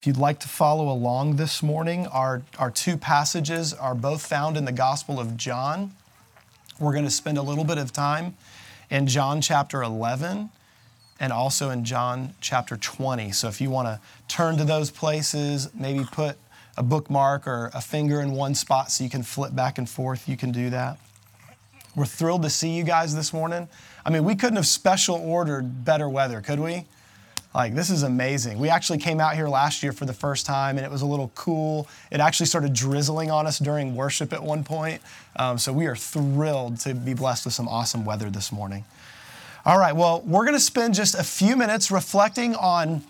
If you'd like to follow along this morning, our, our two passages are both found in the Gospel of John. We're going to spend a little bit of time in John chapter 11 and also in John chapter 20. So if you want to turn to those places, maybe put a bookmark or a finger in one spot so you can flip back and forth, you can do that. We're thrilled to see you guys this morning. I mean, we couldn't have special ordered better weather, could we? Like, this is amazing. We actually came out here last year for the first time, and it was a little cool. It actually started drizzling on us during worship at one point. Um, so, we are thrilled to be blessed with some awesome weather this morning. All right, well, we're going to spend just a few minutes reflecting on,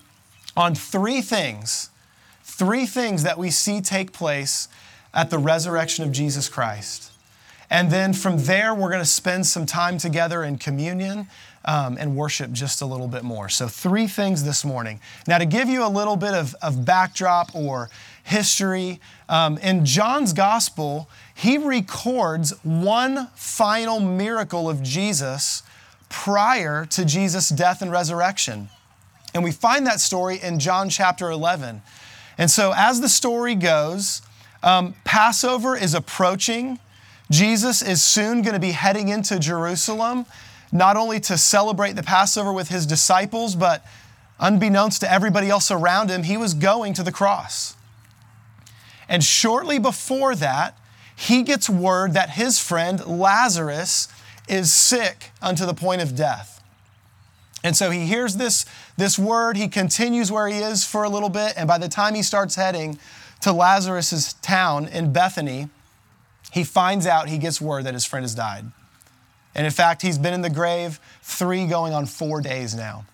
on three things, three things that we see take place at the resurrection of Jesus Christ. And then from there, we're going to spend some time together in communion um, and worship just a little bit more. So, three things this morning. Now, to give you a little bit of, of backdrop or history, um, in John's gospel, he records one final miracle of Jesus prior to Jesus' death and resurrection. And we find that story in John chapter 11. And so, as the story goes, um, Passover is approaching. Jesus is soon going to be heading into Jerusalem not only to celebrate the Passover with his disciples, but unbeknownst to everybody else around him, he was going to the cross. And shortly before that, he gets word that his friend Lazarus is sick unto the point of death. And so he hears this, this word, he continues where he is for a little bit, and by the time he starts heading to Lazarus's town in Bethany, he finds out, he gets word that his friend has died. And in fact, he's been in the grave three going on four days now.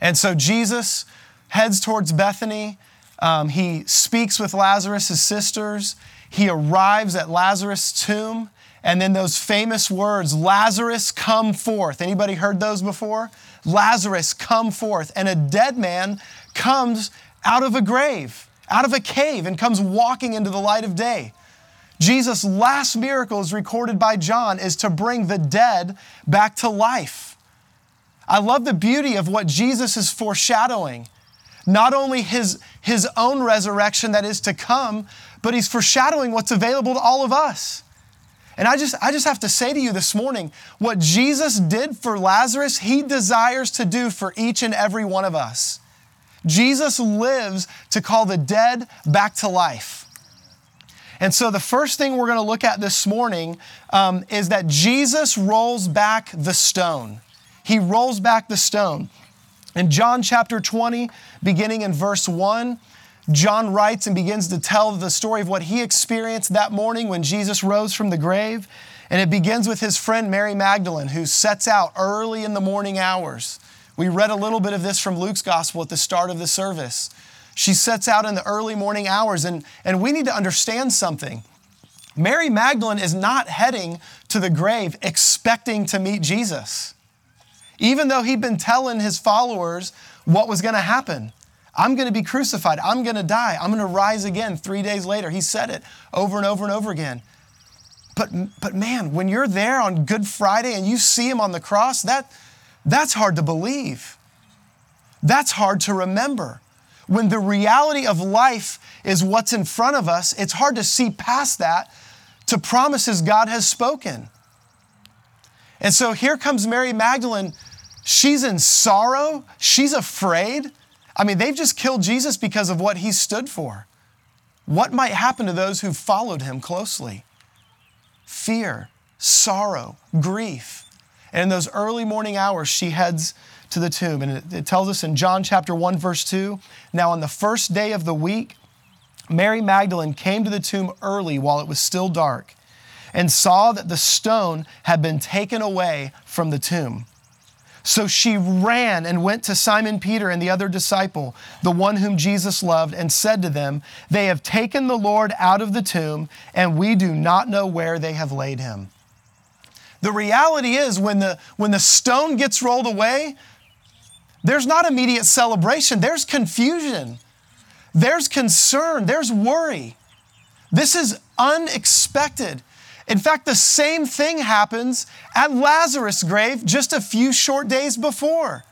And so Jesus heads towards Bethany. Um, he speaks with Lazarus' sisters. He arrives at Lazarus' tomb. And then those famous words, Lazarus, come forth. Anybody heard those before? Lazarus, come forth. And a dead man comes out of a grave, out of a cave, and comes walking into the light of day. Jesus' last miracle is recorded by John is to bring the dead back to life. I love the beauty of what Jesus is foreshadowing. Not only his, his own resurrection that is to come, but he's foreshadowing what's available to all of us. And I just, I just have to say to you this morning what Jesus did for Lazarus, he desires to do for each and every one of us. Jesus lives to call the dead back to life. And so, the first thing we're going to look at this morning um, is that Jesus rolls back the stone. He rolls back the stone. In John chapter 20, beginning in verse 1, John writes and begins to tell the story of what he experienced that morning when Jesus rose from the grave. And it begins with his friend Mary Magdalene, who sets out early in the morning hours. We read a little bit of this from Luke's gospel at the start of the service. She sets out in the early morning hours, and, and we need to understand something. Mary Magdalene is not heading to the grave expecting to meet Jesus. Even though he'd been telling his followers what was going to happen. I'm going to be crucified. I'm going to die. I'm going to rise again three days later. He said it over and over and over again. But, but man, when you're there on Good Friday and you see him on the cross, that, that's hard to believe. That's hard to remember. When the reality of life is what's in front of us, it's hard to see past that to promises God has spoken. And so here comes Mary Magdalene. She's in sorrow, she's afraid. I mean, they've just killed Jesus because of what he stood for. What might happen to those who followed him closely? Fear, sorrow, grief. And in those early morning hours, she heads to the tomb. And it, it tells us in John chapter 1, verse 2 Now, on the first day of the week, Mary Magdalene came to the tomb early while it was still dark and saw that the stone had been taken away from the tomb. So she ran and went to Simon Peter and the other disciple, the one whom Jesus loved, and said to them, They have taken the Lord out of the tomb, and we do not know where they have laid him. The reality is, when the, when the stone gets rolled away, there's not immediate celebration, there's confusion, there's concern, there's worry. This is unexpected. In fact, the same thing happens at Lazarus' grave just a few short days before.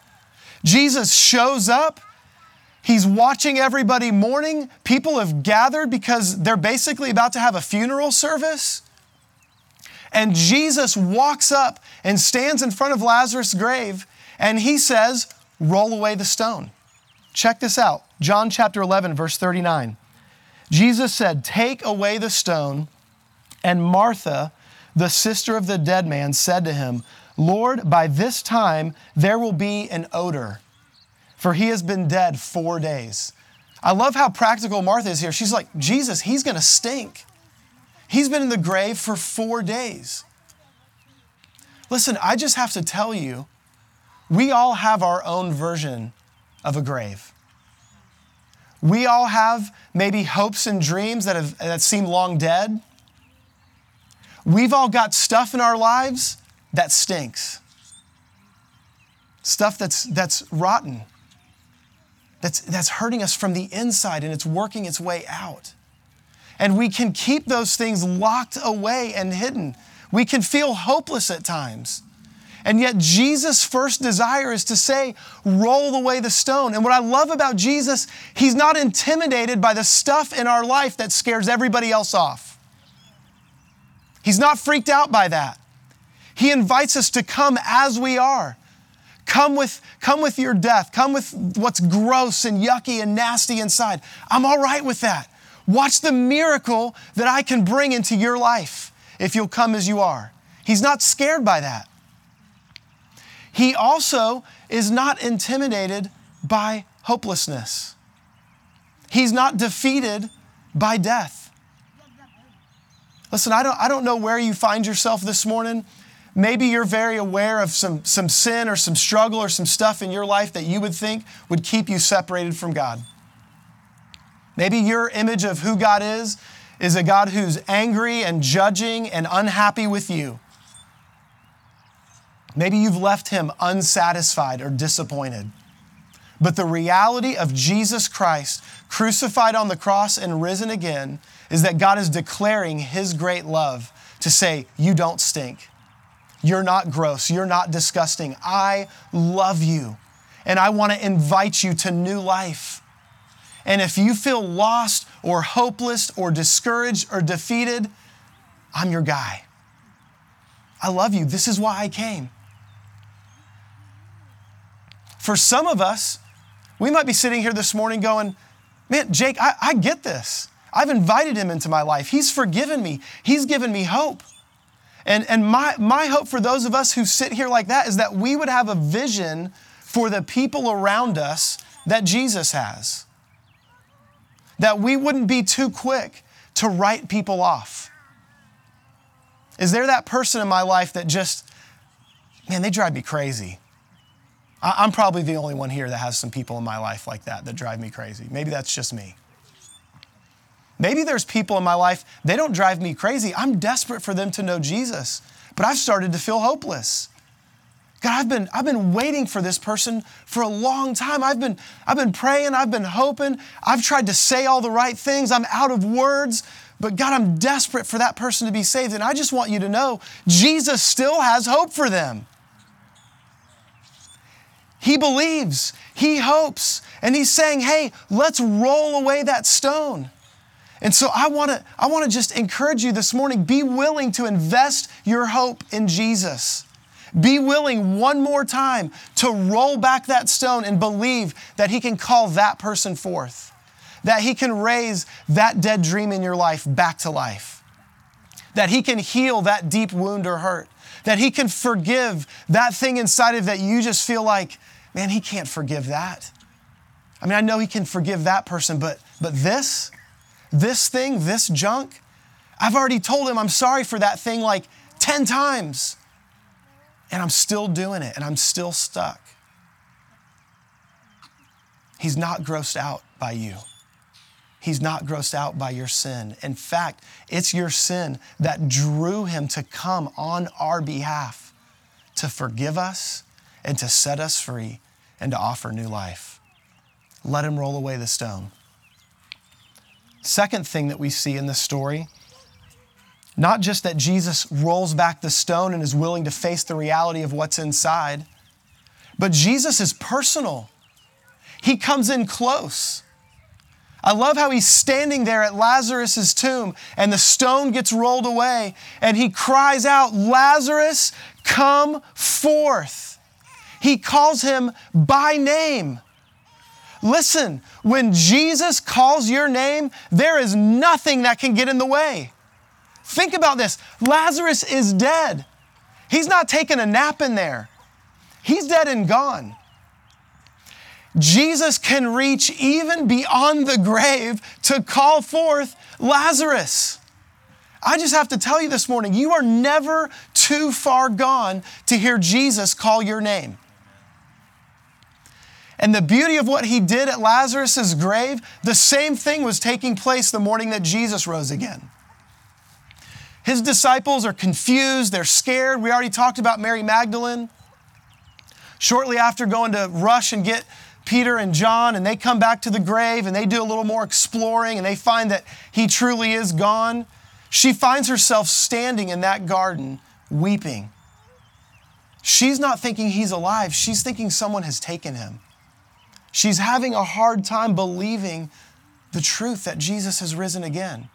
Jesus shows up. He's watching everybody mourning. People have gathered because they're basically about to have a funeral service. And Jesus walks up and stands in front of Lazarus' grave and he says, Roll away the stone. Check this out John chapter 11, verse 39. Jesus said, Take away the stone. And Martha, the sister of the dead man, said to him, Lord, by this time there will be an odor, for he has been dead four days. I love how practical Martha is here. She's like, Jesus, he's to stink. He's been in the grave for four days. Listen, I just have to tell you, we all have our own version of a grave. We all have maybe hopes and dreams that, have, that seem long dead. We've all got stuff in our lives that stinks. Stuff that's, that's rotten, that's, that's hurting us from the inside and it's working its way out. And we can keep those things locked away and hidden. We can feel hopeless at times. And yet, Jesus' first desire is to say, roll away the stone. And what I love about Jesus, he's not intimidated by the stuff in our life that scares everybody else off. He's not freaked out by that. He invites us to come as we are. Come with, come with your death. Come with what's gross and yucky and nasty inside. I'm all right with that. Watch the miracle that I can bring into your life if you'll come as you are. He's not scared by that. He also is not intimidated by hopelessness. He's not defeated by death. Listen, I don't, I don't know where you find yourself this morning. Maybe you're very aware of some, some sin or some struggle or some stuff in your life that you would think would keep you separated from God. Maybe your image of who God is is a God who's angry and judging and unhappy with you. Maybe you've left him unsatisfied or disappointed. But the reality of Jesus Christ, crucified on the cross and risen again, is that God is declaring his great love to say, You don't stink. You're not gross. You're not disgusting. I love you. And I want to invite you to new life. And if you feel lost or hopeless or discouraged or defeated, I'm your guy. I love you. This is why I came. For some of us, we might be sitting here this morning going, Man, Jake, I, I get this. I've invited him into my life. He's forgiven me, he's given me hope. And, and my, my hope for those of us who sit here like that is that we would have a vision for the people around us that Jesus has. That we wouldn't be too quick to write people off. Is there that person in my life that just, man, they drive me crazy? I'm probably the only one here that has some people in my life like that that drive me crazy. Maybe that's just me. Maybe there's people in my life, they don't drive me crazy. I'm desperate for them to know Jesus, but I've started to feel hopeless. God, I've been, I've been waiting for this person for a long time. I've been, I've been praying, I've been hoping, I've tried to say all the right things. I'm out of words, but God, I'm desperate for that person to be saved. And I just want you to know Jesus still has hope for them. He believes, he hopes, and he's saying, hey, let's roll away that stone. And so I want to I want to just encourage you this morning be willing to invest your hope in Jesus. Be willing one more time to roll back that stone and believe that he can call that person forth. That he can raise that dead dream in your life back to life. That he can heal that deep wound or hurt. That he can forgive that thing inside of that you just feel like man, he can't forgive that. I mean, I know he can forgive that person, but, but this, this thing, this junk, I've already told him I'm sorry for that thing like 10 times. And I'm still doing it and I'm still stuck. He's not grossed out by you. He's not grossed out by your sin. In fact, it's your sin that drew him to come on our behalf to forgive us and to set us free and to offer new life. Let him roll away the stone. Second thing that we see in this story, not just that Jesus rolls back the stone and is willing to face the reality of what's inside, but Jesus is personal. he comes in close. I love how he's standing there at Lazarus' tomb and the stone gets rolled away and he cries out, Lazarus, come forth. He calls him by name. Listen, when Jesus calls your name, there is nothing that can get in the way. Think about this Lazarus is dead. He's not taking a nap in there, he's dead and gone. Jesus can reach even beyond the grave to call forth Lazarus. I just have to tell you this morning, you are never too far gone to hear Jesus call your name. And the beauty of what he did at Lazarus' grave, the same thing was taking place the morning that Jesus rose again. His disciples are confused, they're scared. We already talked about Mary Magdalene. Shortly after going to rush and get Peter and John, and they come back to the grave and they do a little more exploring and they find that he truly is gone. She finds herself standing in that garden weeping. She's not thinking he's alive, she's thinking someone has taken him. She's having a hard time believing the truth that Jesus has risen again.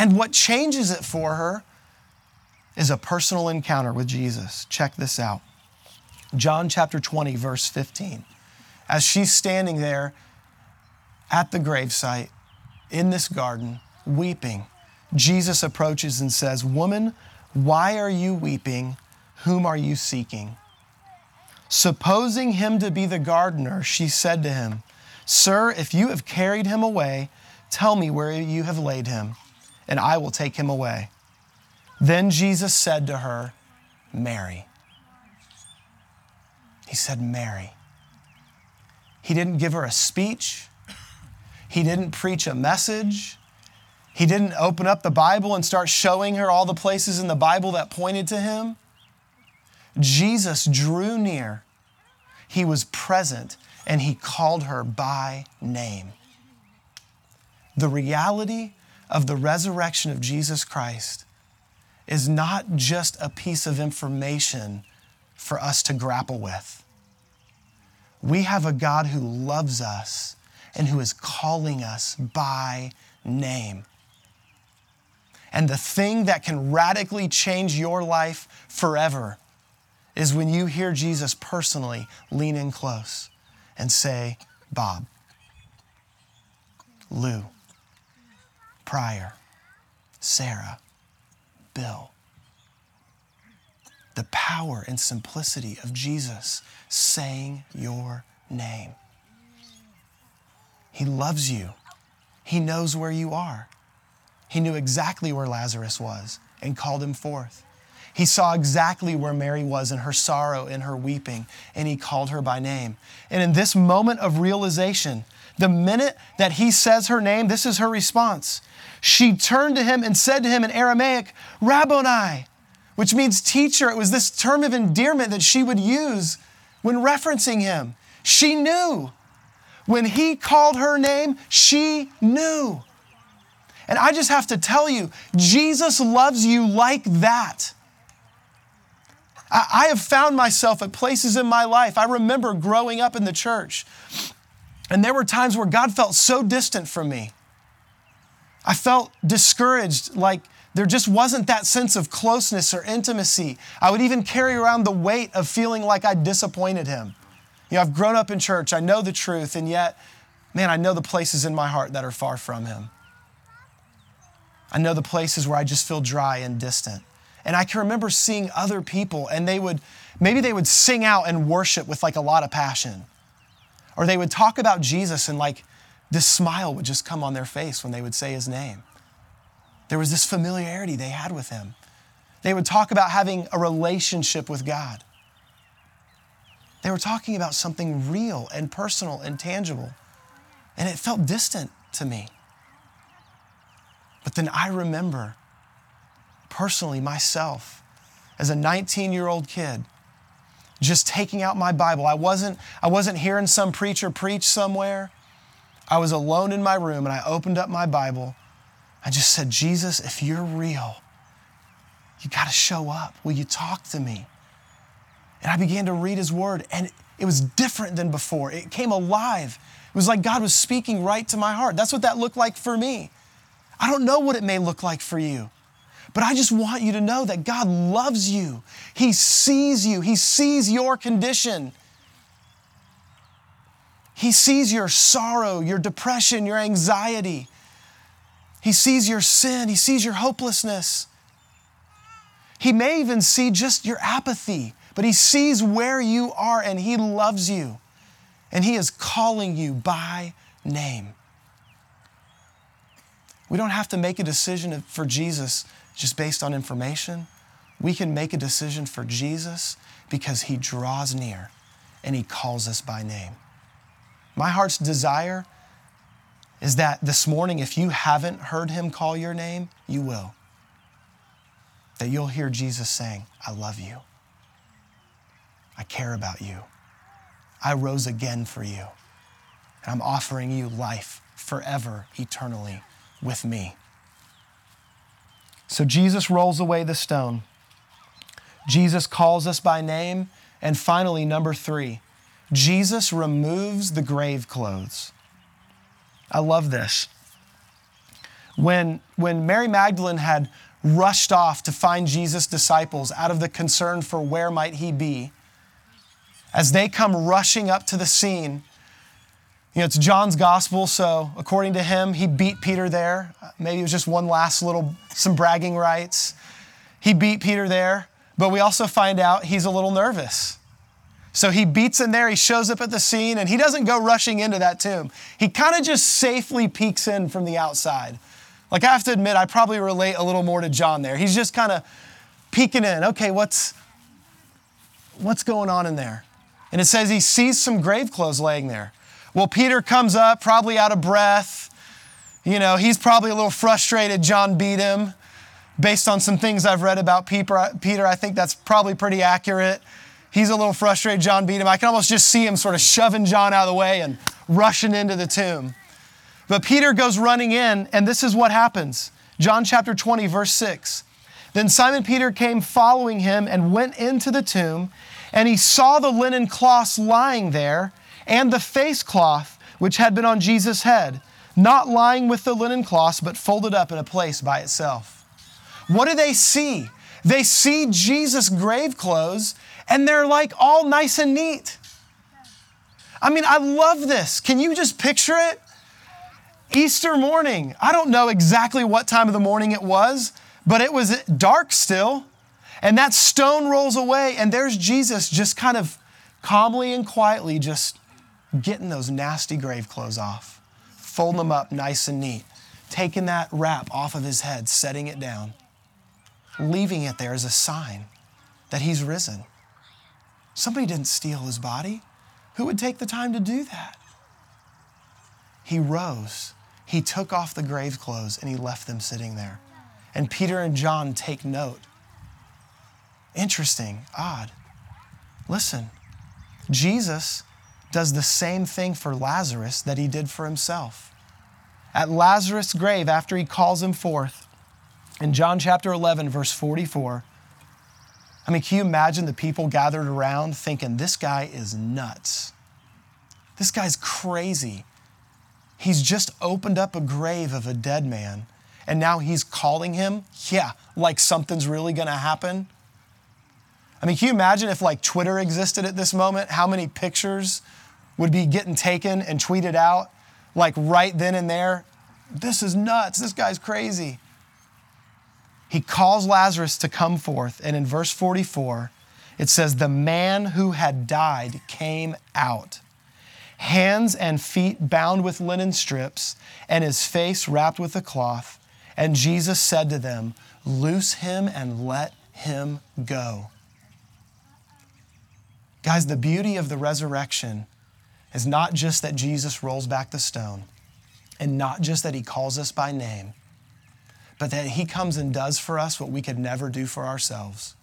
And what changes it for her is a personal encounter with Jesus. Check this out. John chapter 20, verse 15. As she's standing there at the gravesite in this garden, weeping, Jesus approaches and says, Woman, why are you weeping? Whom are you seeking? Supposing him to be the gardener, she said to him, Sir, if you have carried him away, tell me where you have laid him, and I will take him away. Then Jesus said to her, Mary. He said, Mary. He didn't give her a speech. He didn't preach a message. He didn't open up the Bible and start showing her all the places in the Bible that pointed to him. Jesus drew near, he was present, and he called her by name. The reality of the resurrection of Jesus Christ is not just a piece of information for us to grapple with. We have a God who loves us and who is calling us by name. And the thing that can radically change your life forever is when you hear Jesus personally lean in close and say, Bob, Lou, Pryor, Sarah, Bill. The power and simplicity of Jesus saying your name. He loves you. He knows where you are. He knew exactly where Lazarus was and called him forth. He saw exactly where Mary was in her sorrow and her weeping, and he called her by name. And in this moment of realization, the minute that he says her name, this is her response. She turned to him and said to him in Aramaic, Rabboni, which means teacher. It was this term of endearment that she would use when referencing him. She knew. When he called her name, she knew. And I just have to tell you, Jesus loves you like that. I, have found myself at places in my life. I remember growing up in the church, and there were times where God felt so distant from me. I felt discouraged, like there just wasn't that sense of closeness or intimacy. I would even carry around the weight of feeling like I disappointed Him. You know, I've grown up in church, I know the truth, and yet, man, I know the places in my heart that are far from Him. I know the places where I just feel dry and distant. And I can remember seeing other people and they would, maybe they would sing out and worship with like a lot of passion. Or they would talk about Jesus and like this smile would just come on their face when they would say his name. There was this familiarity they had with him. They would talk about having a relationship with God. They were talking about something real and personal and tangible. And it felt distant to me. But then I remember personally myself as a 19 year old kid just taking out my bible i wasn't i wasn't hearing some preacher preach somewhere i was alone in my room and i opened up my bible i just said jesus if you're real you got to show up will you talk to me and i began to read his word and it was different than before. It came alive. It was like God was speaking right to my heart. That's what that looked like for me. I don't know what it may look like for you, but I just want you to know that God loves you. He sees you, He sees your condition. He sees your sorrow, your depression, your anxiety. He sees your sin, He sees your hopelessness. He may even see just your apathy, but He sees where you are and He loves you. And He is calling you by name. We don't have to make a decision for Jesus just based on information. We can make a decision for Jesus because He draws near and He calls us by name. My heart's desire is that this morning, if you haven't heard Him call your name, you will that you'll hear Jesus saying, I love you. I care about you. I rose again for you. And I'm offering you life forever, eternally with me. So Jesus rolls away the stone. Jesus calls us by name. And finally, number three, Jesus removes the grave clothes. I love this. When, when Mary Magdalene had rushed off to find Jesus' disciples out of the concern for where might he be. As they come rushing up to the scene, you know, it's John's gospel, so according to him, he beat Peter there. Maybe it was just one last little, some bragging rights. He beat Peter there, but we also find out he's a little nervous. So he beats in there, he shows up at the scene, and he doesn't go rushing into that tomb. He kind of just safely peeks in from the outside. Like I have to admit, I probably relate a little more to John there. He's just kind of peeking in. Okay, what's what's going on in there? And it says he sees some grave clothes laying there. Well, Peter comes up, probably out of breath. You know, he's probably a little frustrated. John beat him. Based on some things I've read about Peter, Peter, I think that's probably pretty accurate. He's a little frustrated. John beat him. I can almost just see him sort of shoving John out of the way and rushing into the tomb. But Peter goes running in, and this is what happens. John chapter 20, verse 6. Then Simon Peter came following him and went into the tomb, and he saw the linen cloths lying there, and the face cloth which had been on Jesus' head, not lying with the linen cloths, but folded up in a place by itself. What do they see? They see Jesus' grave clothes, and they're like all nice and neat. I mean, I love this. Can you just picture it? Easter morning. I don't know exactly what time of the morning it was, but it was dark still. And that stone rolls away, and there's Jesus just kind of calmly and quietly just getting those nasty grave clothes off, folding them up nice and neat, taking that wrap off of his head, setting it down, leaving it there as a sign that he's risen. Somebody didn't steal his body. Who would take the time to do that? He rose he took off the grave clothes and he left them sitting there. And Peter and John take note. Interesting, odd. Listen, Jesus does the same thing for Lazarus that he did for himself. At Lazarus' grave, after he calls him forth, in John chapter 11, verse 44, I mean, can you imagine the people gathered around thinking, this guy is nuts? This guy's crazy. He's just opened up a grave of a dead man, and now he's calling him? Yeah, like something's really gonna happen. I mean, can you imagine if like Twitter existed at this moment, how many pictures would be getting taken and tweeted out like right then and there? This is nuts. This guy's crazy. He calls Lazarus to come forth, and in verse 44, it says, The man who had died came out hands and feet bound with linen strips, and his face wrapped with a cloth. And Jesus said to them, Loose him and let him go. Guys, the beauty of the resurrection is not just that Jesus rolls back the stone, and not just that he calls us by name, but that he comes and does for us what we could never do for ourselves.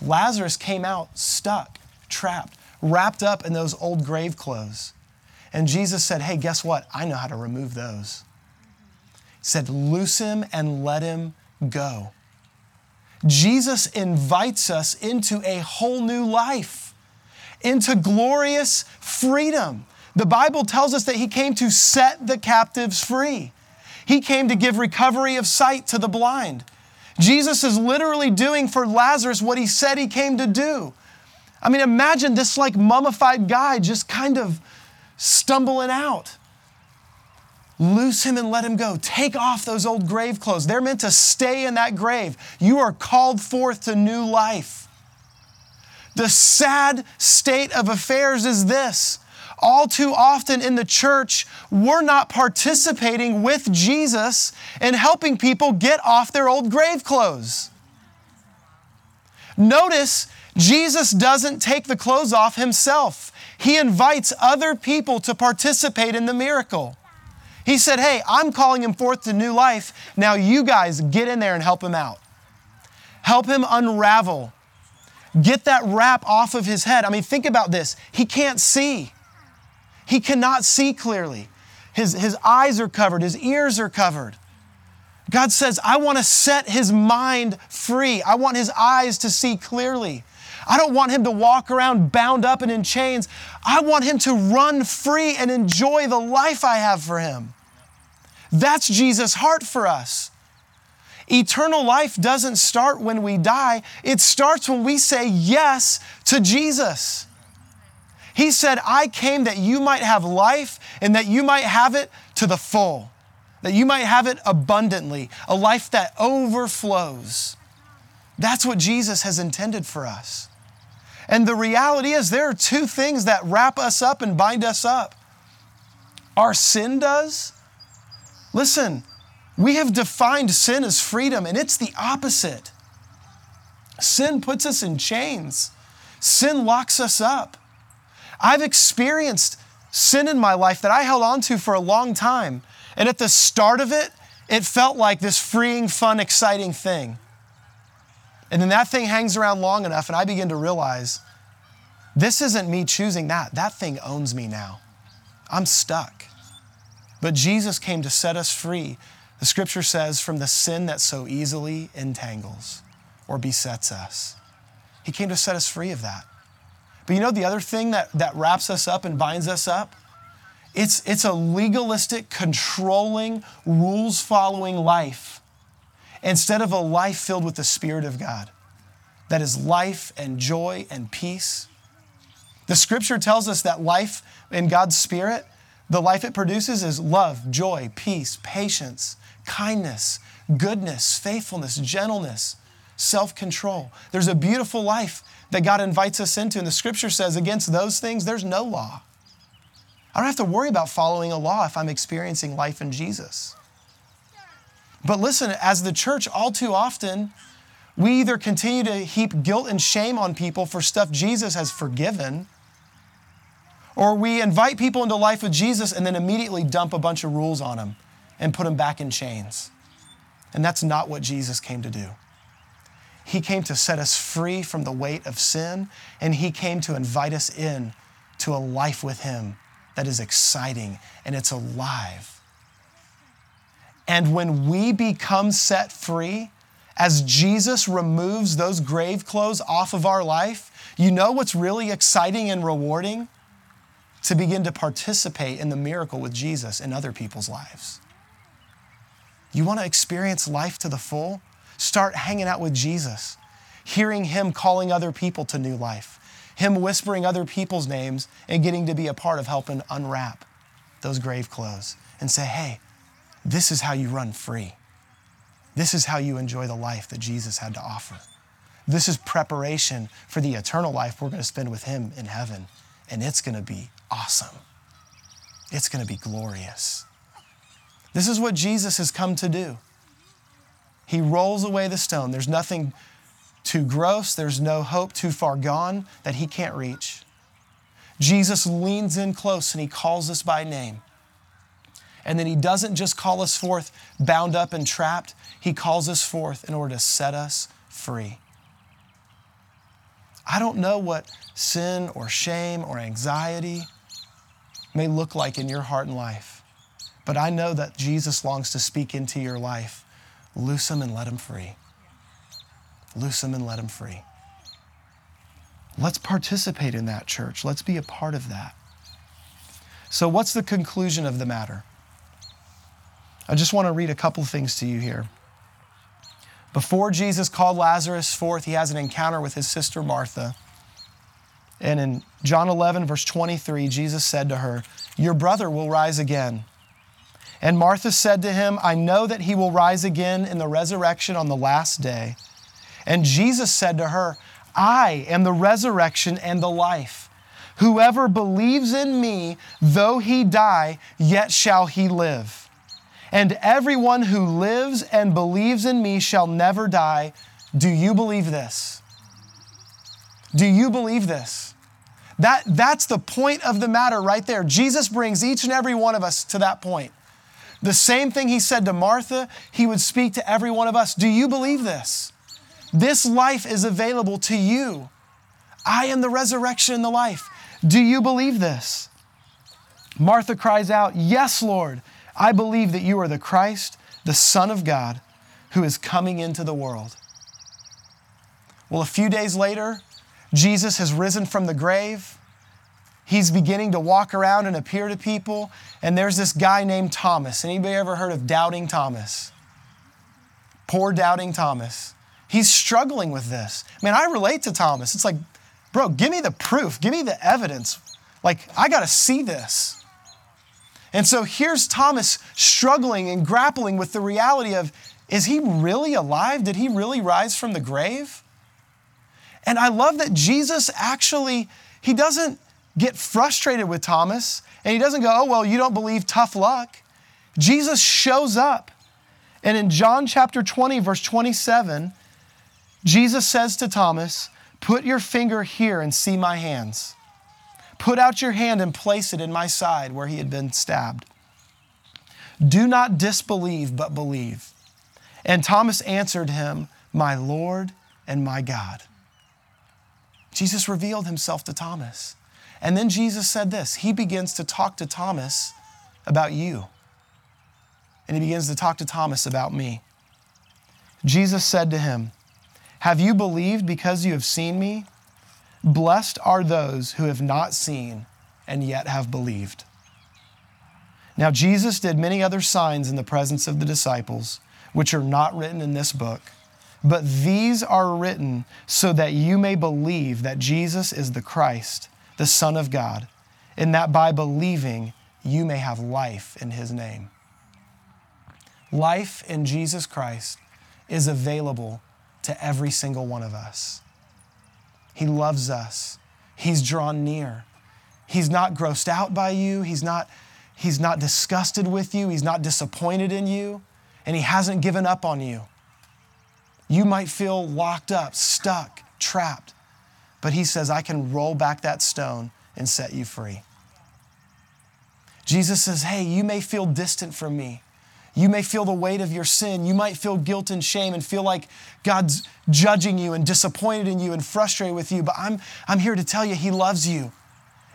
Lazarus came out stuck, trapped, wrapped up in those old grave clothes. And Jesus said, Hey, guess what? I know how to remove those. He said, Loose him and let him go. Jesus invites us into a whole new life, into glorious freedom. The Bible tells us that he came to set the captives free. He came to give recovery of sight to the blind. Jesus is literally doing for Lazarus what he said he came to do. I mean, imagine this like mummified guy just kind of stumbling out. Loose him and let him go. Take off those old grave clothes. They're meant to stay in that grave. You are called forth to new life. The sad state of affairs is this all too often in the church, we're not participating with Jesus and helping people get off their old grave clothes. Notice, Jesus doesn't take the clothes off himself. He invites other people to participate in the miracle. He said, Hey, I'm calling him forth to new life. Now you guys get in there and help him out. Help him unravel. Get that wrap off of his head. I mean, think about this. He can't see, he cannot see clearly. His, his eyes are covered, his ears are covered. God says, I want to set his mind free. I want his eyes to see clearly. I don't want him to walk around bound up and in chains. I want him to run free and enjoy the life I have for him. That's Jesus' heart for us. Eternal life doesn't start when we die, it starts when we say yes to Jesus. He said, I came that you might have life and that you might have it to the full, that you might have it abundantly, a life that overflows. That's what Jesus has intended for us. And the reality is, there are two things that wrap us up and bind us up. Our sin does. Listen, we have defined sin as freedom, and it's the opposite. Sin puts us in chains, sin locks us up. I've experienced sin in my life that I held on to for a long time. And at the start of it, it felt like this freeing, fun, exciting thing. And then that thing hangs around long enough, and I begin to realize this isn't me choosing that. That thing owns me now. I'm stuck. But Jesus came to set us free, the scripture says, from the sin that so easily entangles or besets us. He came to set us free of that. But you know the other thing that, that wraps us up and binds us up? It's, it's a legalistic, controlling, rules following life instead of a life filled with the Spirit of God that is life and joy and peace. The scripture tells us that life in God's Spirit, the life it produces is love, joy, peace, patience, kindness, goodness, faithfulness, gentleness, self control. There's a beautiful life that God invites us into, and the scripture says against those things, there's no law. I don't have to worry about following a law if I'm experiencing life in Jesus. But listen, as the church, all too often, we either continue to heap guilt and shame on people for stuff Jesus has forgiven, or we invite people into life with Jesus and then immediately dump a bunch of rules on them and put them back in chains. And that's not what Jesus came to do. He came to set us free from the weight of sin, and He came to invite us in to a life with Him that is exciting and it's alive. And when we become set free, as Jesus removes those grave clothes off of our life, you know what's really exciting and rewarding? To begin to participate in the miracle with Jesus in other people's lives. You want to experience life to the full? Start hanging out with Jesus, hearing Him calling other people to new life, Him whispering other people's names and getting to be a part of helping unwrap those grave clothes and say, hey, this is how you run free. This is how you enjoy the life that Jesus had to offer. This is preparation for the eternal life we're going to spend with Him in heaven, and it's going to be awesome. It's going to be glorious. This is what Jesus has come to do. He rolls away the stone. There's nothing too gross, there's no hope too far gone that He can't reach. Jesus leans in close and He calls us by name. And then He doesn't just call us forth bound up and trapped, He calls us forth in order to set us free. I don't know what sin or shame or anxiety may look like in your heart and life, but I know that Jesus longs to speak into your life. Loose him and let him free. Loose him and let him free. Let's participate in that, church. Let's be a part of that. So, what's the conclusion of the matter? I just want to read a couple things to you here. Before Jesus called Lazarus forth, he has an encounter with his sister Martha. And in John 11, verse 23, Jesus said to her, Your brother will rise again. And Martha said to him, I know that he will rise again in the resurrection on the last day. And Jesus said to her, I am the resurrection and the life. Whoever believes in me, though he die, yet shall he live. And everyone who lives and believes in me shall never die. Do you believe this? Do you believe this? That, that's the point of the matter right there. Jesus brings each and every one of us to that point. The same thing he said to Martha, he would speak to every one of us. Do you believe this? This life is available to you. I am the resurrection and the life. Do you believe this? Martha cries out, Yes, Lord, I believe that you are the Christ, the Son of God, who is coming into the world. Well, a few days later, Jesus has risen from the grave. He's beginning to walk around and appear to people. And there's this guy named Thomas. Anybody ever heard of Doubting Thomas? Poor Doubting Thomas. He's struggling with this. Man, I relate to Thomas. It's like, bro, give me the proof, give me the evidence. Like, I got to see this. And so here's Thomas struggling and grappling with the reality of is he really alive? Did he really rise from the grave? And I love that Jesus actually, he doesn't get frustrated with Thomas and he doesn't go, oh, well, you don't believe, tough luck. Jesus shows up. And in John chapter 20, verse 27, Jesus says to Thomas, Put your finger here and see my hands. Put out your hand and place it in my side where he had been stabbed. Do not disbelieve, but believe. And Thomas answered him, My Lord and my God. Jesus revealed himself to Thomas. And then Jesus said this He begins to talk to Thomas about you. And he begins to talk to Thomas about me. Jesus said to him, have you believed because you have seen me? Blessed are those who have not seen and yet have believed. Now, Jesus did many other signs in the presence of the disciples, which are not written in this book, but these are written so that you may believe that Jesus is the Christ, the Son of God, and that by believing you may have life in his name. Life in Jesus Christ is available to every single one of us. He loves us. He's drawn near. He's not grossed out by you. He's not, he's not disgusted with you. He's not disappointed in you. And He hasn't given up on you. You might feel locked up, stuck, trapped. But He says, I can roll back that stone and set you free. Jesus says, Hey, you may feel distant from me. You may feel the weight of your sin. You might feel guilt and shame and feel like God's judging you and disappointed in you and frustrated with you. But I'm, I'm here to tell you, He loves you.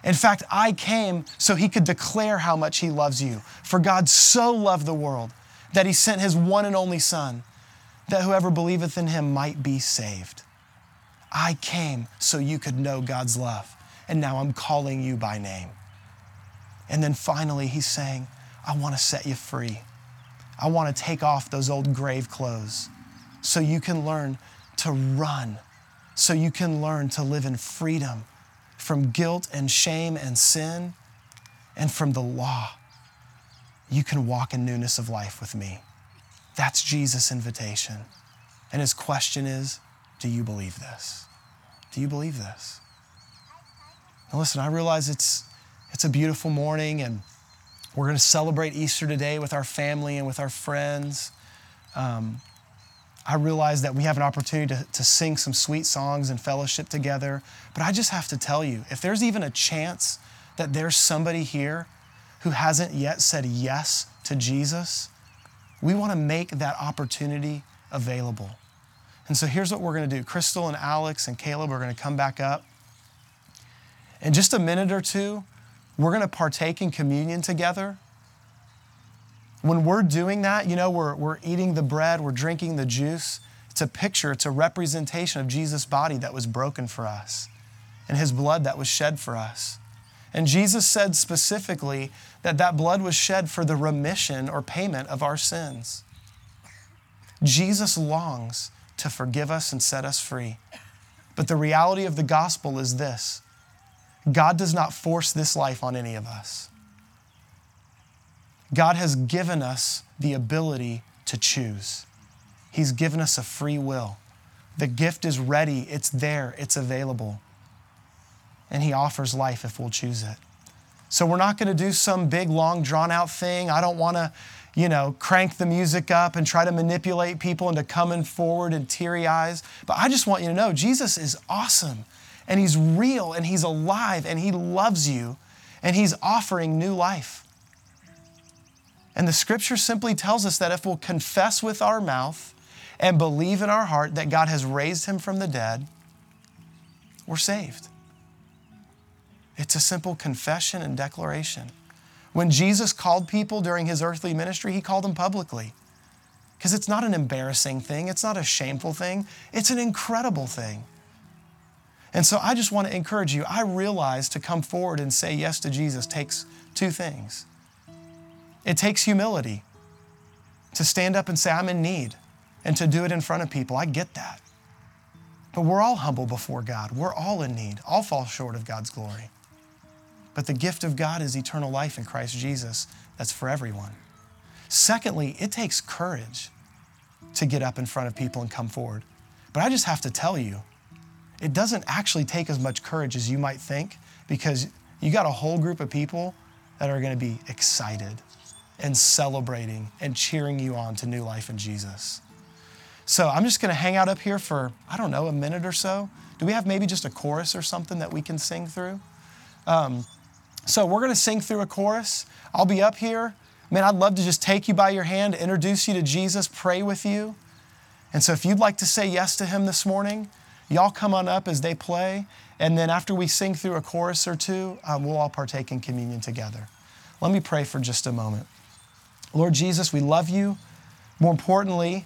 In fact, I came so He could declare how much He loves you. For God so loved the world that He sent His one and only Son, that whoever believeth in Him might be saved. I came so you could know God's love. And now I'm calling you by name. And then finally, He's saying, I want to set you free. I want to take off those old grave clothes so you can learn to run, so you can learn to live in freedom from guilt and shame and sin and from the law. You can walk in newness of life with me. That's Jesus' invitation. And his question is Do you believe this? Do you believe this? Now, listen, I realize it's, it's a beautiful morning and we're going to celebrate Easter today with our family and with our friends. Um, I realize that we have an opportunity to, to sing some sweet songs and fellowship together. But I just have to tell you if there's even a chance that there's somebody here who hasn't yet said yes to Jesus, we want to make that opportunity available. And so here's what we're going to do Crystal and Alex and Caleb are going to come back up. In just a minute or two, we're going to partake in communion together. When we're doing that, you know, we're, we're eating the bread, we're drinking the juice. It's a picture, it's a representation of Jesus' body that was broken for us. and his blood that was shed for us. And Jesus said specifically that that blood was shed for the remission or payment of our sins. Jesus longs to forgive us and set us free. But the reality of the gospel is this God does not force this life on any of us. God has given us the ability to choose. He's given us a free will. The gift is ready, it's there, it's available. And He offers life if we'll choose it. So we're not going to do some big, long, drawn out thing. I don't want to, you know, crank the music up and try to manipulate people into coming forward and teary eyes. But I just want you to know Jesus is awesome and He's real and He's alive and He loves you and He's offering new life. And the scripture simply tells us that if we'll confess with our mouth and believe in our heart that God has raised him from the dead, we're saved. It's a simple confession and declaration. When Jesus called people during his earthly ministry, he called them publicly. Because it's not an embarrassing thing, it's not a shameful thing, it's an incredible thing. And so I just want to encourage you. I realize to come forward and say yes to Jesus takes two things it takes humility to stand up and say, I'm in need, and to do it in front of people. I get that. But we're all humble before God. We're all in need. All fall short of God's glory. But the gift of God is eternal life in Christ Jesus that's for everyone. Secondly, it takes courage to get up in front of people and come forward. But I just have to tell you, it doesn't actually take as much courage as you might think because you got a whole group of people that are going to be excited and celebrating and cheering you on to new life in Jesus. So I'm just going to hang out up here for, I don't know, a minute or so. Do we have maybe just a chorus or something that we can sing through? Um, so we're going to sing through a chorus. I'll be up here. Man, I'd love to just take you by your hand, introduce you to Jesus, pray with you. And so if you'd like to say yes to Him this morning, y'all come on up as they play. And then after we sing through a chorus or two, um, we'll all partake in communion together. Let me pray for just a moment. Lord Jesus, we love you. More importantly,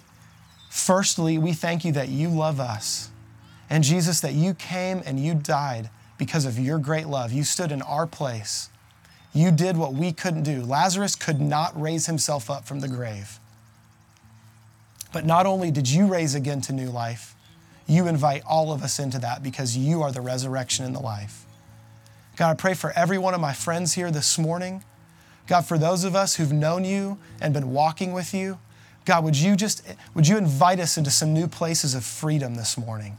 firstly, we thank you that you love us. And Jesus, that you came and you died because of your great love. You stood in our place. You did what we couldn't do. Lazarus could not raise himself up from the grave. But not only did you raise again to new life, you invite all of us into that because you are the resurrection and the life. God, I pray for every one of my friends here this morning. God, for those of us who've known you and been walking with you, God, would you just would you invite us into some new places of freedom this morning?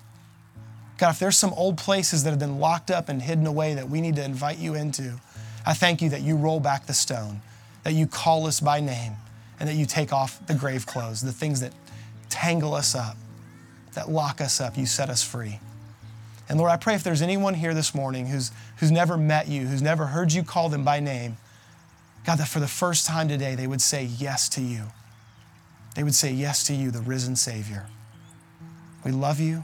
God, if there's some old places that have been locked up and hidden away that we need to invite you into, I thank you that you roll back the stone, that you call us by name, and that you take off the grave clothes, the things that tangle us up, that lock us up, you set us free. And Lord, I pray if there's anyone here this morning who's, who's never met you, who's never heard you call them by name, God, that for the first time today, they would say yes to you. They would say yes to you, the risen Savior. We love you.